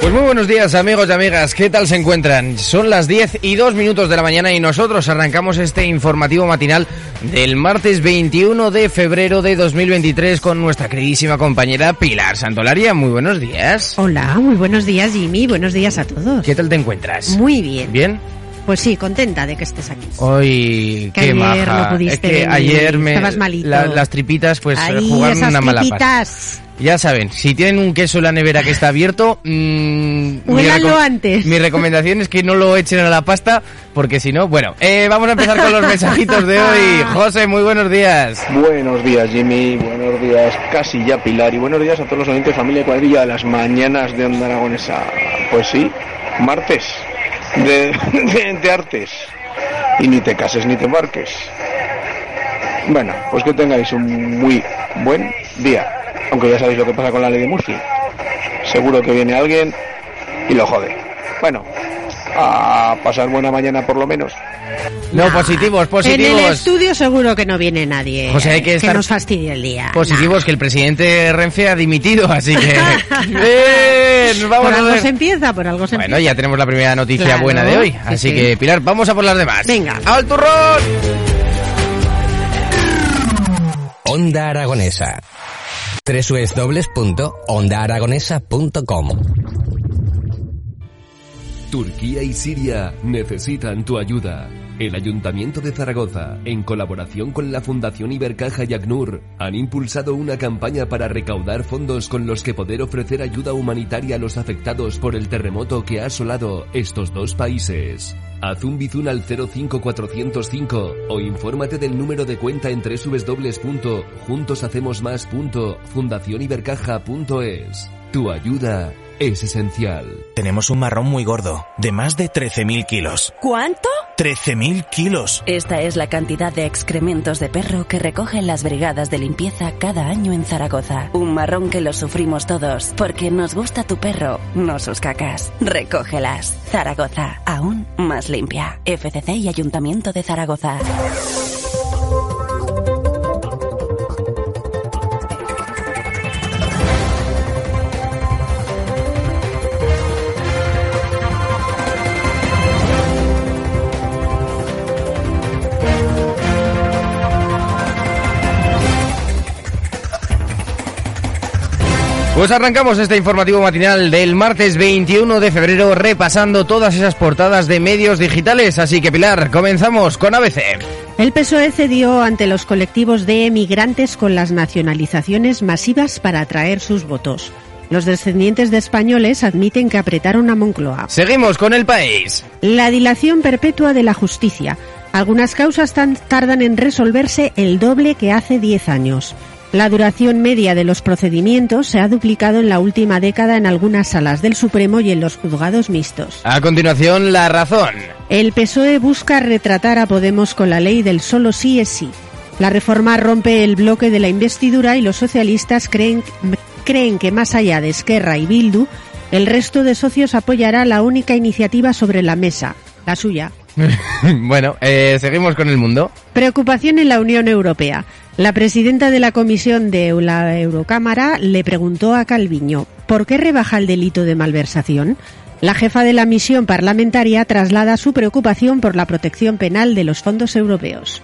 Pues muy buenos días amigos y amigas, ¿qué tal se encuentran? Son las 10 y 2 minutos de la mañana y nosotros arrancamos este informativo matinal del martes 21 de febrero de 2023 con nuestra queridísima compañera Pilar Santolaria. Muy buenos días. Hola, muy buenos días Jimmy, buenos días a todos. ¿Qué tal te encuentras? Muy bien. ¿Bien? Pues sí, contenta de que estés aquí. Hoy, Que qué ayer maja. no pudiste es que venir, ayer me estabas malito. la- las tripitas pues Ahí, jugaron esas una mala tripitas. Ya saben, si tienen un queso en la nevera que está abierto, mmm, mi, antes. mi recomendación es que no lo echen a la pasta, porque si no, bueno, eh, vamos a empezar con los mensajitos de hoy. José, muy buenos días. Buenos días Jimmy, buenos días casi ya Pilar y buenos días a todos los oyentes familia y cuadrilla de las mañanas de Onda Aragonesa. Pues sí, martes de, de, artes y ni te cases ni te embarques. Bueno, pues que tengáis un muy buen día, aunque ya sabéis lo que pasa con la ley de Murphy. Seguro que viene alguien y lo jode. Bueno, a pasar buena mañana por lo menos. No, positivos, En el positivos. estudio seguro que no viene nadie. José, hay que estar nos fastidie el día. Positivos que el presidente Renfe ha dimitido, así que... Bien, vamos Por a algo ver. se empieza, por algo se Bueno, empieza. ya tenemos la primera noticia Claro, buena de hoy, sí, así sí. que Pilar, vamos a por las demás. Venga. ¡Al turrón! Onda Aragonesa. www.ondaaragonesa.com Turquía y Siria necesitan tu ayuda. El Ayuntamiento de Zaragoza, en colaboración con la Fundación Ibercaja y ACNUR, han impulsado una campaña para recaudar fondos con los que poder ofrecer ayuda humanitaria a los afectados por el terremoto que ha asolado estos dos países. Haz un bizun al 05405 o infórmate del número de cuenta en www.juntoshacemosmas.fundacionibercaja.es. Tu ayuda es esencial. Tenemos un marrón muy gordo, de más de 13.000 kilos. ¿Cuánto? 13.000 kilos. Esta es la cantidad de excrementos de perro que recogen las brigadas de limpieza cada año en Zaragoza. Un marrón que lo sufrimos todos, porque nos gusta tu perro, no sus cacas. Recógelas. Zaragoza, aún más limpia. FCC y Ayuntamiento de Zaragoza. Pues arrancamos este informativo matinal del martes 21 de febrero repasando todas esas portadas de medios digitales. Así que Pilar, comenzamos con ABC. El PSOE cedió ante los colectivos de emigrantes con las nacionalizaciones masivas para atraer sus votos. Los descendientes de españoles admiten que apretaron a Moncloa. Seguimos con el país. La dilación perpetua de la justicia. Algunas causas tan- tardan en resolverse el doble que hace 10 años. La duración media de los procedimientos se ha duplicado en la última década en algunas salas del Supremo y en los juzgados mixtos. A continuación, la razón. El PSOE busca retratar a Podemos con la ley del solo sí es sí. La reforma rompe el bloque de la investidura y los socialistas creen, creen que más allá de Esquerra y Bildu, el resto de socios apoyará la única iniciativa sobre la mesa, la suya. bueno, eh, seguimos con el mundo. Preocupación en la Unión Europea. La presidenta de la Comisión de la Eurocámara le preguntó a Calviño, ¿por qué rebaja el delito de malversación? La jefa de la misión parlamentaria traslada su preocupación por la protección penal de los fondos europeos.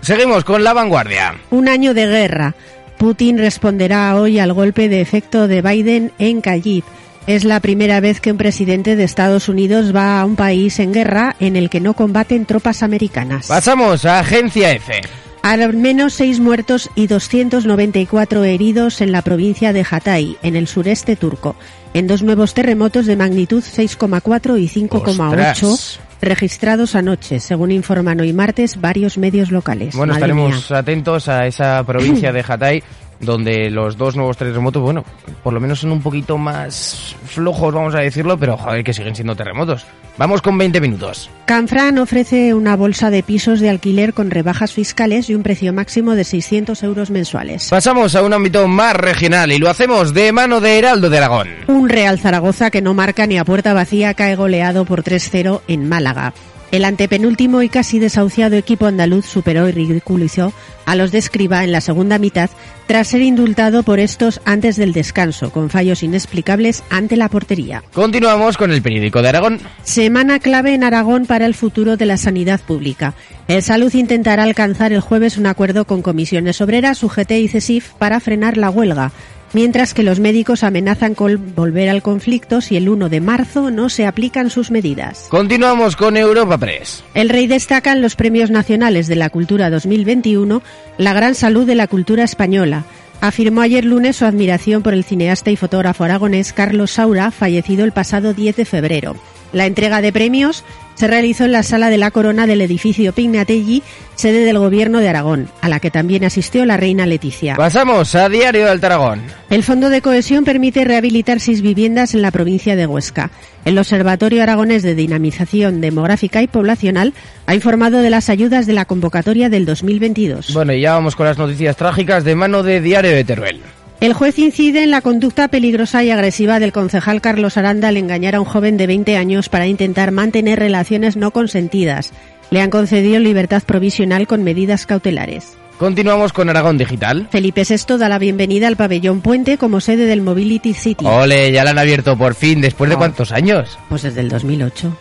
Seguimos con la vanguardia. Un año de guerra. Putin responderá hoy al golpe de efecto de Biden en Kyiv. Es la primera vez que un presidente de Estados Unidos va a un país en guerra en el que no combaten tropas americanas. Pasamos a Agencia F. Al menos seis muertos y 294 heridos en la provincia de Hatay, en el sureste turco, en dos nuevos terremotos de magnitud 6,4 y 5,8 Ostras. registrados anoche, según informan hoy martes varios medios locales. Bueno, Madre estaremos mía. atentos a esa provincia de Hatay, donde los dos nuevos terremotos, bueno, por lo menos son un poquito más flojos, vamos a decirlo, pero joder, que siguen siendo terremotos. Vamos con 20 minutos. Canfran ofrece una bolsa de pisos de alquiler con rebajas fiscales y un precio máximo de 600 euros mensuales. Pasamos a un ámbito más regional y lo hacemos de mano de Heraldo de Aragón. Un Real Zaragoza que no marca ni a puerta vacía cae goleado por 3-0 en Málaga. El antepenúltimo y casi desahuciado equipo andaluz superó y ridiculizó a los de Escriba en la segunda mitad tras ser indultado por estos antes del descanso, con fallos inexplicables ante la portería. Continuamos con el periódico de Aragón. Semana clave en Aragón para el futuro de la sanidad pública. El Salud intentará alcanzar el jueves un acuerdo con comisiones obreras, UGT y CESIF para frenar la huelga, mientras que los médicos amenazan con volver al conflicto si el 1 de marzo no se aplican sus medidas. Continuamos con Europa Press. El rey destaca en los Premios Nacionales de la Cultura 2021 la gran salud de la cultura española. Afirmó ayer lunes su admiración por el cineasta y fotógrafo aragonés Carlos Saura, fallecido el pasado 10 de febrero. La entrega de premios se realizó en la sala de la corona del edificio Pignatelli, sede del Gobierno de Aragón, a la que también asistió la reina Leticia. Pasamos a Diario del Taragón. El Fondo de Cohesión permite rehabilitar seis viviendas en la provincia de Huesca. El Observatorio Aragonés de Dinamización Demográfica y Poblacional ha informado de las ayudas de la convocatoria del 2022. Bueno, y ya vamos con las noticias trágicas de mano de Diario de Teruel. El juez incide en la conducta peligrosa y agresiva del concejal Carlos Aranda al engañar a un joven de 20 años para intentar mantener relaciones no consentidas. Le han concedido libertad provisional con medidas cautelares. Continuamos con Aragón Digital. Felipe VI da la bienvenida al pabellón Puente como sede del Mobility City. Ole, ya la han abierto por fin, después de Oh. cuántos años. Pues desde el 2008.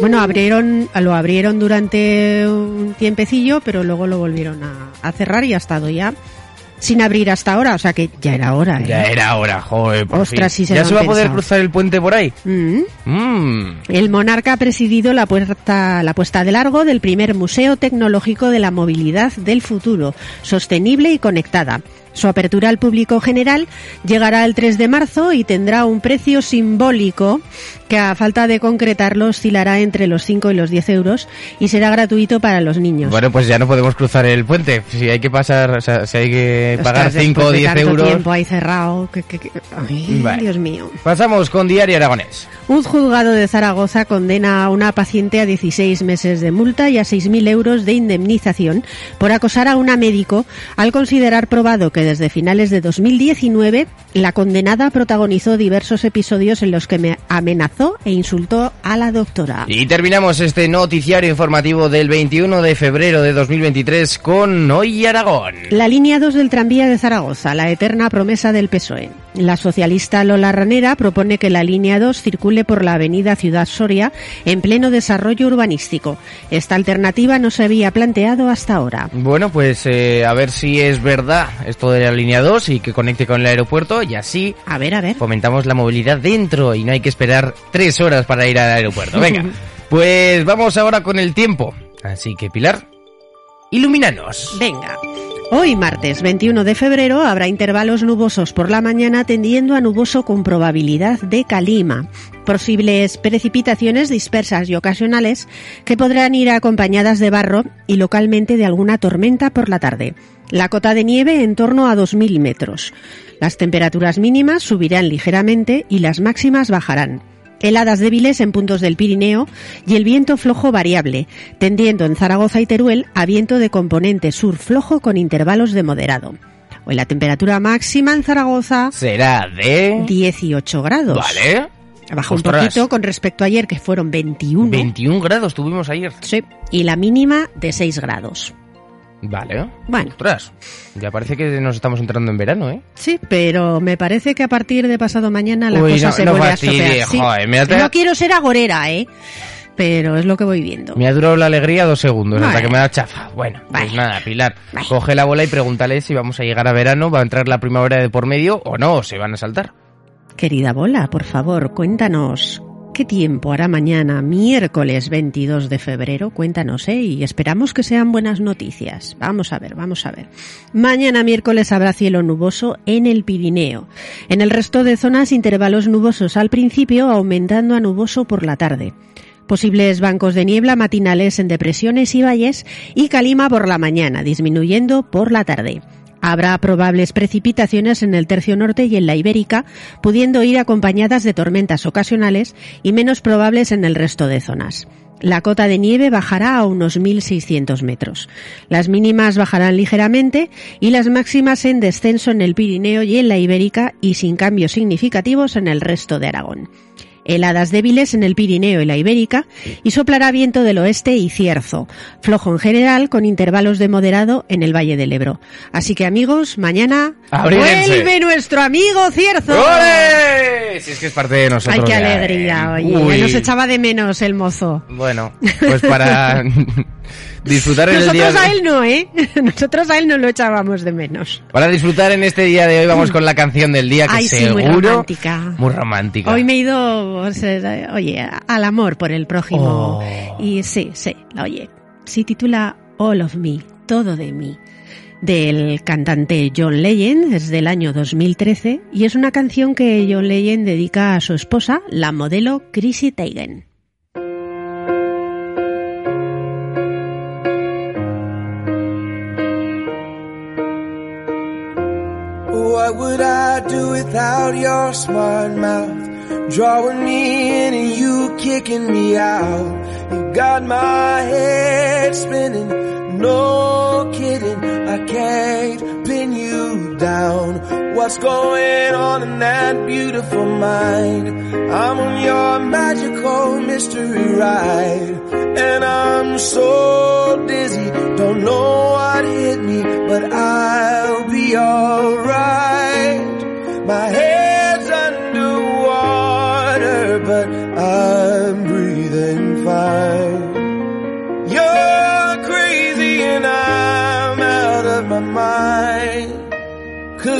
Bueno, abrieron, lo abrieron durante un tiempecillo, pero luego lo volvieron a, a cerrar y ha estado ya sin abrir hasta ahora. O sea que ya era hora. ¿eh? Ya era hora, joder, por Ostras, fin. sí se ¿Ya se va a poder cruzar el puente por ahí? Mm. Mmm. El monarca ha presidido la puesta, la puesta de largo del primer Museo Tecnológico de la Movilidad del Futuro, sostenible y conectada. Su apertura al público general llegará el 3 de marzo y tendrá un precio simbólico que a falta de concretarlo oscilará entre los 5 y los 10 euros y será gratuito para los niños. Bueno, pues ya no podemos cruzar el puente. Si hay que pasar, o sea, si hay que pagar Ostras, 5 o después de 10 tanto euros. tiempo ahí cerrado. que- que- que- ay, Vale. Dios mío. Pasamos con Diario Aragonés. Un juzgado de Zaragoza condena a una paciente a 16 meses de multa y a 6.000 euros de indemnización por acosar a una médico al considerar probado que desde finales de 2019 la condenada protagonizó diversos episodios en los que me amenazó e insultó a la doctora. Y terminamos este noticiario informativo del 21 de febrero de 2023 con Hoy Aragón. La línea 2 del tranvía de Zaragoza, la eterna promesa del PSOE. La socialista Lola Ranera propone que la línea 2 circule por la avenida Ciudad Soria en pleno desarrollo urbanístico. Esta alternativa no se había planteado hasta ahora. Bueno, pues eh, a ver si es verdad esto de la línea 2 y que conecte con el aeropuerto y así A ver, a ver. fomentamos la movilidad dentro y no hay que esperar tres horas para ir al aeropuerto. Venga, pues vamos ahora con el tiempo. Así que Pilar, ilumínanos. Venga. Hoy, martes 21 de febrero, habrá intervalos nubosos por la mañana tendiendo a nuboso con probabilidad de calima. Posibles precipitaciones dispersas y ocasionales que podrán ir acompañadas de barro y localmente de alguna tormenta por la tarde. La cota de nieve en torno a 2.000 metros. Las temperaturas mínimas subirán ligeramente y las máximas bajarán. Heladas débiles en puntos del Pirineo y el viento flojo variable, tendiendo en Zaragoza y Teruel a viento de componente sur flojo con intervalos de moderado. Hoy la temperatura máxima en Zaragoza Será de... 18 grados. Vale. Baja un poquito con respecto a ayer que fueron 21. 21 grados tuvimos ayer. Sí, y la mínima de 6 grados. Vale. Bueno. Ostras, ya parece que nos estamos entrando en verano, ¿eh? Sí, pero me parece que a partir de pasado mañana la Uy, cosa no- se no vuelve a. Sí. joder, has- No quiero ser agorera, ¿eh? Pero es lo que voy viendo. Me ha durado la alegría dos segundos hasta que me da chafa. Bueno, pues nada, Pilar, Vale. coge la bola y pregúntale si vamos a llegar a verano, va a entrar la primavera de por medio o no, o se van a saltar. Querida bola, por favor, cuéntanos, ¿Qué tiempo hará mañana, miércoles 22 de febrero? Cuéntanos, ¿eh? Y esperamos que sean buenas noticias. Vamos a ver, vamos a ver. Mañana miércoles habrá cielo nuboso en el Pirineo. En el resto de zonas, intervalos nubosos al principio, aumentando a nuboso por la tarde. Posibles bancos de niebla matinales en depresiones y valles y calima por la mañana, disminuyendo por la tarde. Habrá probables precipitaciones en el tercio norte y en la Ibérica, pudiendo ir acompañadas de tormentas ocasionales y menos probables en el resto de zonas. La cota de nieve bajará a unos 1.600 metros. Las mínimas bajarán ligeramente y las máximas en descenso en el Pirineo y en la Ibérica y sin cambios significativos en el resto de Aragón heladas débiles en el Pirineo y la Ibérica y soplará viento del oeste y cierzo, flojo en general con intervalos de moderado en el Valle del Ebro. Así que amigos, mañana vuelve nuestro amigo cierzo. Si es que es parte de nosotros. Ay, qué alegría, ¿eh? oye, Uy. nos echaba de menos el mozo. Bueno, pues para disfrutar en el día Nosotros a él no, ¿eh? Nosotros a él no lo echábamos de menos. Para disfrutar en este día de hoy vamos con la canción del día que Ay, sí, seguro muy romántica. muy romántica. Hoy me he ido, o sea, oye, al amor por el prójimo. Oh. Y sí, sí, oye, se titula All of Me, todo de mí, del cantante John Legend, es del año 2013, y es una canción que John Legend dedica a su esposa, la modelo Chrissy Teigen. What would I do without your smart mouth? Drawing me in and you kicking me out. You got my head spinning, no kidding. I can't pin you down. What's going on in that beautiful mind? I'm on your magical mystery ride. And I'm so dizzy, don't know what hit me, but I'll be alright.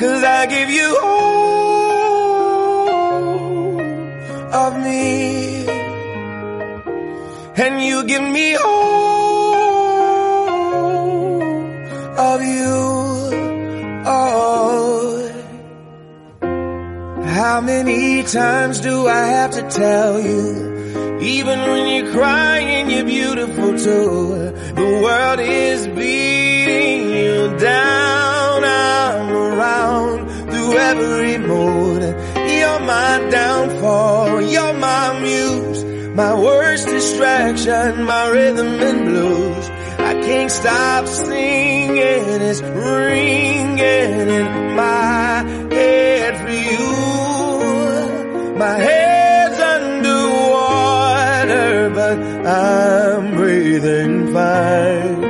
Cause I give you all of me. And you give me all of you. Oh. How many times do I have to tell you? Even when you're crying, you're beautiful too. The world is beating every mood. You're my downfall. You're my muse. My worst distraction, my rhythm and blues. I can't stop singing. It's ringing in my head for you. My head's underwater, but I'm breathing fine.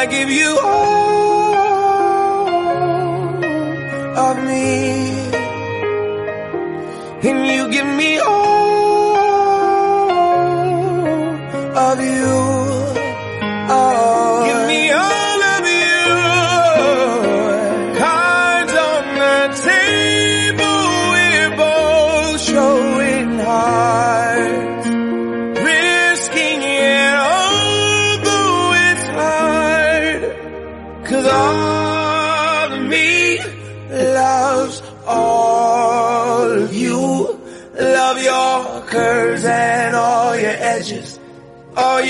I give you all of me. And you give me all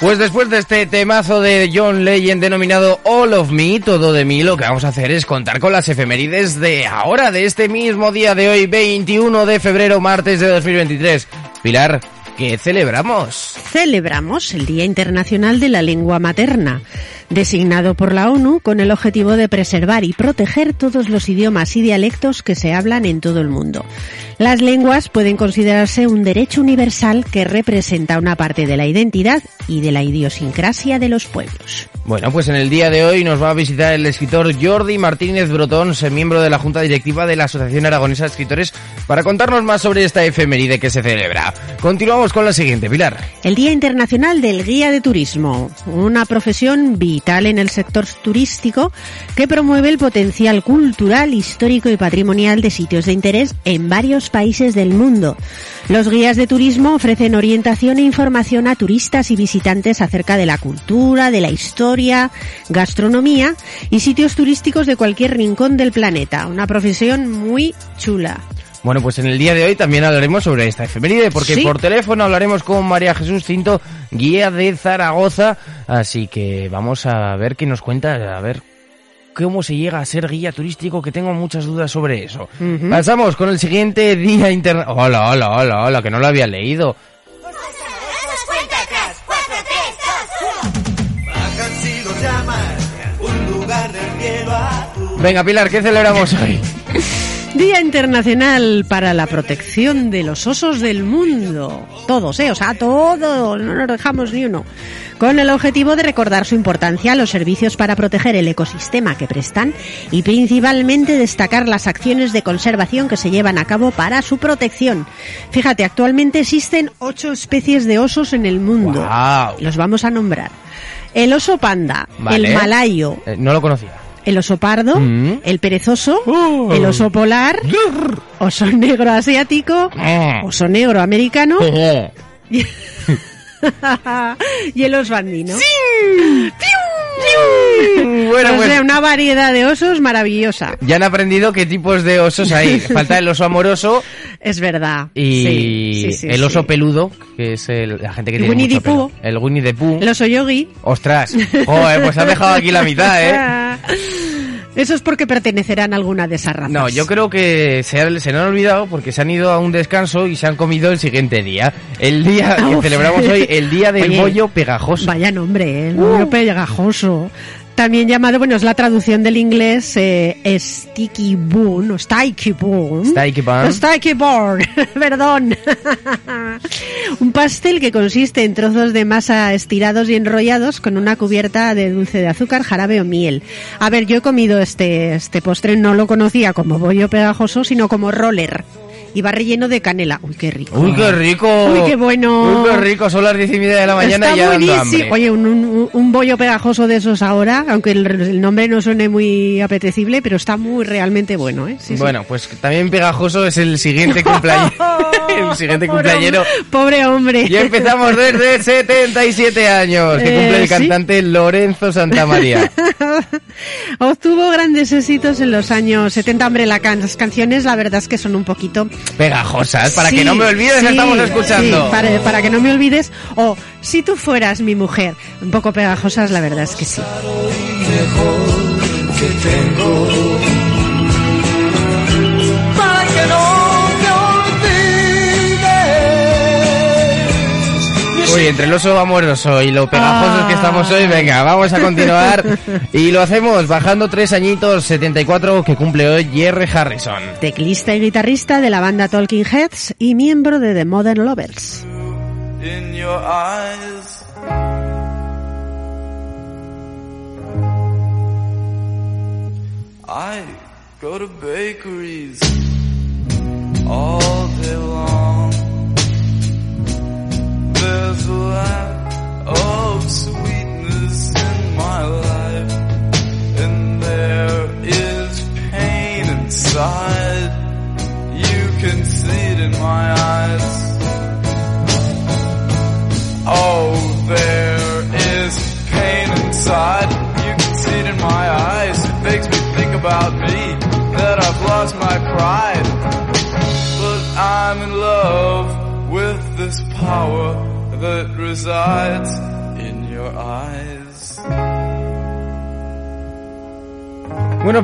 Pues después de este temazo de John Legend denominado All of Me, todo de mí, lo que vamos a hacer es contar con las efemérides de ahora, de este mismo día de hoy, 21 de febrero, martes de 2023. Pilar, ¿qué celebramos? Celebramos el Día Internacional de la Lengua Materna, designado por la ONU con el objetivo de preservar y proteger todos los idiomas y dialectos que se hablan en todo el mundo. Las lenguas pueden considerarse un derecho universal que representa una parte de la identidad y de la idiosincrasia de los pueblos. Bueno, pues en el día de hoy nos va a visitar el escritor Jordi Martínez Brotón, miembro de la Junta Directiva de la Asociación Aragonesa de Escritores, para contarnos más sobre esta efeméride que se celebra. Continuamos con la siguiente, Pilar. El Día Internacional del Guía de Turismo, una profesión vital en el sector turístico que promueve el potencial cultural, histórico y patrimonial de sitios de interés en varios países del mundo. Los guías de turismo ofrecen orientación e información a turistas y visitantes acerca de la cultura, de la historia, gastronomía y sitios turísticos de cualquier rincón del planeta. Una profesión muy chula. Bueno, pues en el día de hoy también hablaremos sobre esta efeméride, porque Sí. por teléfono hablaremos con María Jesús Cinto, guía de Zaragoza, así que vamos a ver qué nos cuenta, a ver cómo se llega a ser guía turístico, que tengo muchas dudas sobre eso. Pasamos con el siguiente día internacional... Hola, hola, hola, hola, que no lo había leído. Venga, Pilar, ¿qué celebramos hoy? Día Internacional para la Protección de los Osos del Mundo. Todos, ¿eh? O sea, todos, no nos dejamos ni uno. Con el objetivo de recordar su importancia, los servicios para proteger el ecosistema que prestan y principalmente destacar las acciones de conservación que se llevan a cabo para su protección. Fíjate, actualmente existen ocho especies de osos en el mundo. Guau. Los vamos a nombrar. El oso panda, Vale. el malayo, Eh, no lo conocía. El oso pardo, Mm. el perezoso, Uh. el oso polar, oso negro asiático, Eh. oso negro americano Eh. y el oso andino. Bueno, o pues sea, una variedad de osos maravillosa. ya han aprendido qué tipos de osos hay. Falta el oso amoroso Es verdad. y Sí, sí, sí, el oso sí. peludo, que es el- la gente que El tiene Winnie mucho pelo. El Winnie the Pooh. El oso yogi. Ostras, joder, pues has dejado aquí la mitad, ¿eh? Eso es porque pertenecerán a alguna de esas razas. No, yo creo que se, han- se han olvidado porque se han ido a un descanso y se han comido el siguiente día. El día que Uf. celebramos hoy, el día del Oye, bollo pegajoso. Vaya nombre, ¿eh? el Uh. bollo pegajoso. También llamado, bueno, es la traducción del inglés eh, sticky bun o sticky bun. Sticky bun. Sticky bun, perdón. Un pastel que consiste en trozos de masa estirados y enrollados con una cubierta de dulce de azúcar, jarabe o miel. A ver, yo he comido este, este postre, no lo conocía como bollo pegajoso, sino como roller. Y va relleno de canela. Uy, qué rico. ¡Uy, qué rico! Uy, qué bueno. ¡Uy, qué rico! Son las diez y media de la mañana Está y ya dando buenísimo. hambre. Oye, un, un- un bollo pegajoso de esos ahora, aunque el, el nombre no suene muy apetecible, pero está muy realmente bueno, ¿eh? Sí, sí. bueno, pues también pegajoso es el siguiente cumpleaños. el siguiente Pobre cumpleañero. hombre- Pobre hombre. Y empezamos desde 77 años, que Eh, cumple el ¿sí? cantante Lorenzo Santamaría. Obtuvo grandes éxitos en los años 70. Hombre, la can- las canciones la verdad es que son un poquito... Pegajosas, para Sí, que no me olvides, sí, estamos escuchando. sí, para, para que no me olvides. O si tú fueras mi mujer. Un poco pegajosas, la verdad es que sí. que tengo. Oye, entre el oso amoroso y lo pegajosos que estamos hoy, venga, vamos a continuar. Y lo hacemos bajando tres añitos, 74, que cumple hoy Jerry Harrison. Teclista y guitarrista de la banda Talking Heads y miembro de The Modern Lovers. in your eyes. I go to bakeries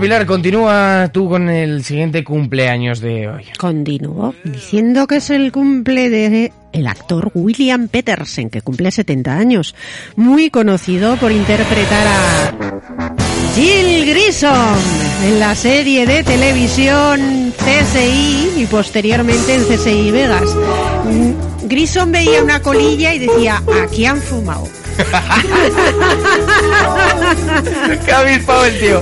Pilar, continúa tú con el siguiente cumpleaños de hoy. Continúo diciendo que es el cumple de el actor William Petersen, que cumple 70 años, muy conocido por interpretar a Jill Grissom en la serie de televisión CSI y posteriormente en CSI Vegas. Mm, Grissom veía una colilla y decía, aquí han fumado. ¡Qué avispado el tío!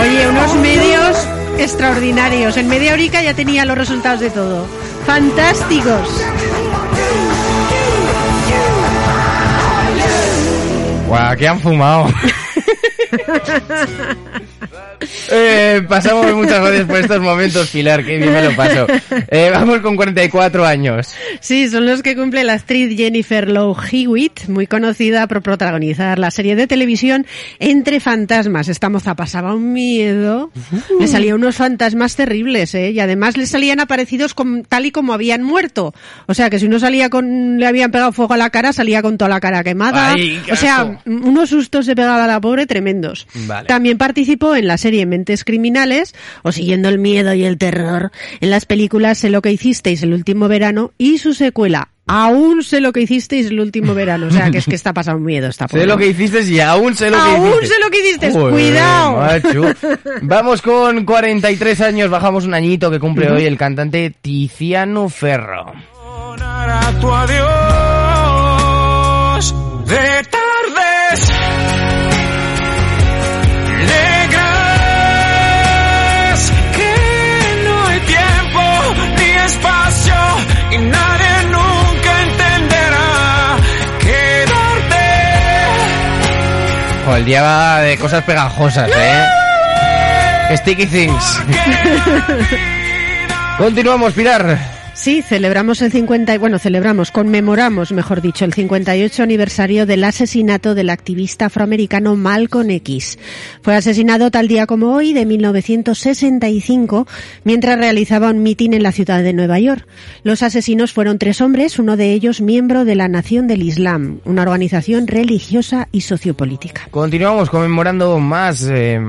Oye, unos medios extraordinarios. En media horica ya tenía los resultados de todo. Fantásticos. ¡Guau, que han fumado! Eh, pasamos muchas gracias por estos momentos, Pilar, que bien me lo paso. Eh, vamos con 44 años. Sí, son los que cumple la actriz Jennifer Love Hewitt, muy conocida por protagonizar la serie de televisión Entre Fantasmas. Esta moza pasaba un miedo. Le salían unos fantasmas terribles, ¿eh? Y además le salían aparecidos con, tal y como habían muerto. O sea, que si uno salía con, le habían pegado fuego a la cara, salía con toda la cara quemada. Ay, o sea, unos sustos se pegaba a la pobre tremendos. Vale. También participó en la serie Mentes Criminales o Siguiendo el Miedo y el Terror, en las películas Sé lo que hicisteis el último verano y su secuela Aún sé lo que hicisteis el último verano. O sea, que es que está pasando miedo esta Sé lo que hiciste y aún sé lo que Aún hiciste. sé lo que hiciste. Joder, Cuidado. macho. Vamos con 43 años, bajamos un añito que cumple hoy el cantante Tiziano Ferro. Y nadie nunca entenderá quedarte el día va de cosas pegajosas, ¿eh? Sticky Things. Continuamos, Pilar. Sí, celebramos el 50, y- bueno, celebramos, conmemoramos, mejor dicho, el 58 aniversario del asesinato del activista afroamericano Malcolm X. Fue asesinado tal día como hoy de 1965 mientras realizaba un mitin en la ciudad de Nueva York. Los asesinos fueron tres hombres, uno de ellos miembro de la Nación del Islam, una organización religiosa y sociopolítica. Continuamos conmemorando más, eh,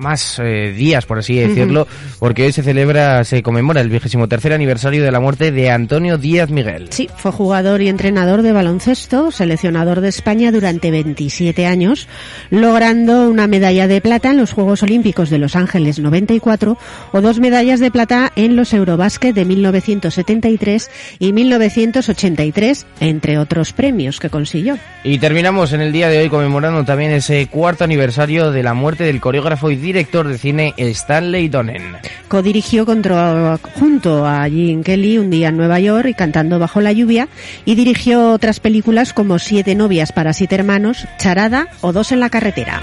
más eh, días, por así decirlo, porque hoy se celebra, se conmemora el vigésimo tercer aniversario de la muerte de Antonio Díaz Miguel. Sí, fue jugador y entrenador de baloncesto, seleccionador de España durante 27 años, logrando una medalla de plata en los Juegos Olímpicos de Los Ángeles 94 o dos medallas de plata en los Eurobásquet de 1973 y 1983, entre otros premios que consiguió. Y terminamos en el día de hoy conmemorando también ese cuarto aniversario de la muerte del coreógrafo y director de cine Stanley Donen. Codirigió contra- junto a Gene Kelly un día en Nueva York y cantando bajo la lluvia y dirigió otras películas como Siete novias para siete hermanos, Charada o Dos en la carretera.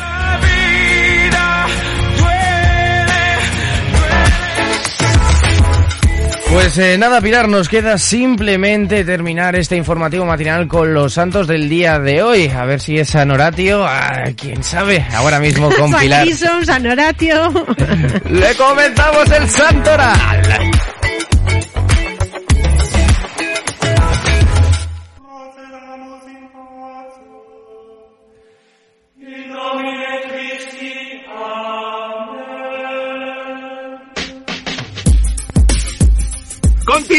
Pues eh, nada, Pilar, nos queda simplemente terminar este informativo matinal con los santos del día de hoy. A ver si es San Horatio, ah, quién sabe, ahora mismo con San Pilar. San Horatio. Le comenzamos el santoral.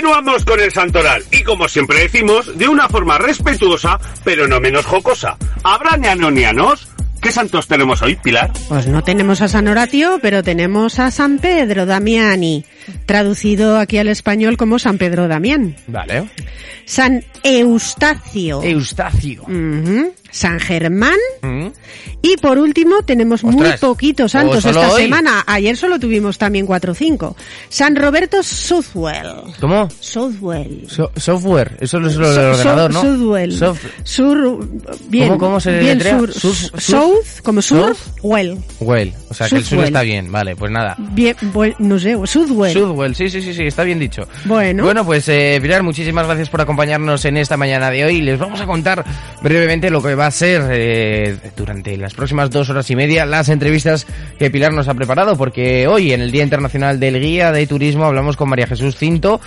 Continuamos con el santoral y como siempre decimos, de una forma respetuosa, pero no menos jocosa. ¿Habrá neanonianos? ¿Qué santos tenemos hoy, Pilar? Pues no tenemos a San Horatio, pero tenemos a San Pedro Damiani, traducido aquí al español como San Pedro Damián. Vale. San Eustacio. Eustacio. Ujú. San Germán. Mm. Y por último tenemos muy poquitos santos ¿o solo esta hoy? semana. Ayer solo tuvimos también cuatro o cinco. San Roberto Southwell. ¿Cómo? Southwell. So- software, eso es lo So- del ordenador, ¿no? Southwell. Sur, bien, ¿Cómo- cómo se bien sur, Sur- sur- South, como South- well. Well, o sea que el sur Southwell. está bien, vale, pues nada. Bien, bueno, no sé, Southwell. Southwell, sí, sí, sí, sí, está bien dicho. Bueno. Bueno, pues eh, Pilar, muchísimas gracias por acompañarnos en esta mañana de hoy. Les vamos a contar brevemente lo que va a ser eh, durante las próximas dos horas y media las entrevistas que Pilar nos ha preparado, porque hoy en el Día Internacional del Guía de Turismo hablamos con María Jesús Cinto,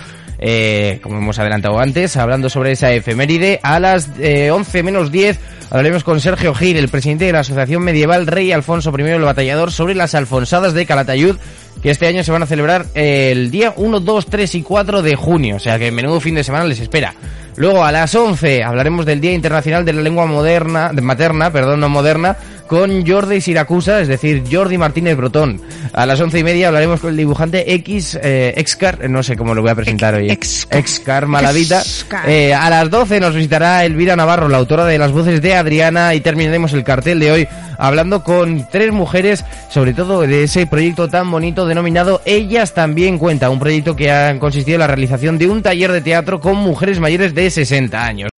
eh, como hemos adelantado antes, hablando sobre esa efeméride. A las eh, 11 menos 10 hablaremos con Sergio Gil, el presidente de la Asociación Medieval Rey Alfonso I el Batallador, sobre las alfonsadas de Calatayud que este año se van a celebrar el día 1, 2, 3 y 4 de junio, o sea que menudo fin de semana les espera. Luego a las 11 hablaremos del Día Internacional de la Lengua Moderna, de Materna, perdón, no moderna, con Jordi Siracusa, es decir, Jordi Martínez Brotón. A las once y media hablaremos con el dibujante X, eh, Excar, no sé cómo lo voy a presentar hoy. Excar Malavita. Eh, a las 12 nos visitará Elvira Navarro, la autora de las voces de Adriana, y terminaremos el cartel de hoy hablando con tres mujeres, sobre todo de ese proyecto tan bonito denominado Ellas también cuenta, un proyecto que ha consistido en la realización de un taller de teatro con mujeres mayores de 60 años.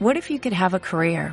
What if you could have a career